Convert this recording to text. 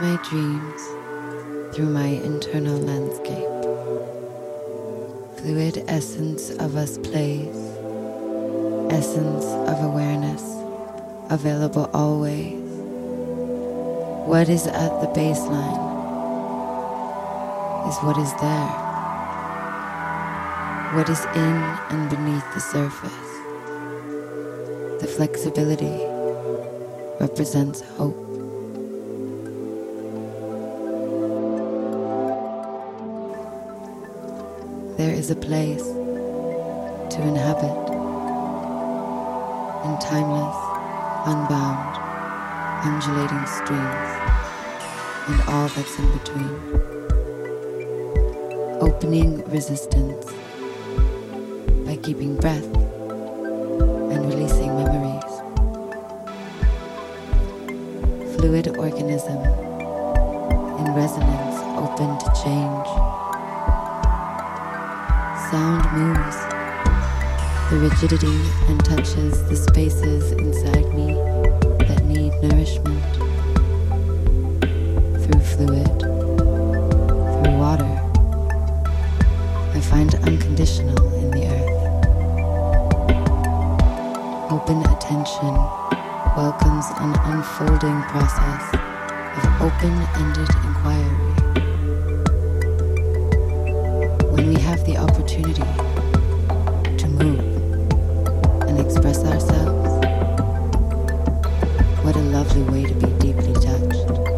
my dreams through my internal landscape. Fluid essence of us plays, essence of awareness, available always. What is at the baseline is what is there, what is in and beneath the surface. The flexibility represents hope. A place to inhabit in timeless, unbound, undulating streams and all that's in between. Opening resistance by keeping breath and releasing memories. Fluid organism in resonance open to change. Sound moves the rigidity and touches the spaces inside me that need nourishment through fluid, through water. I find unconditional in the earth. Open attention welcomes an unfolding process of open ended inquiry. Opportunity to move and express ourselves, what a lovely way to be deeply touched.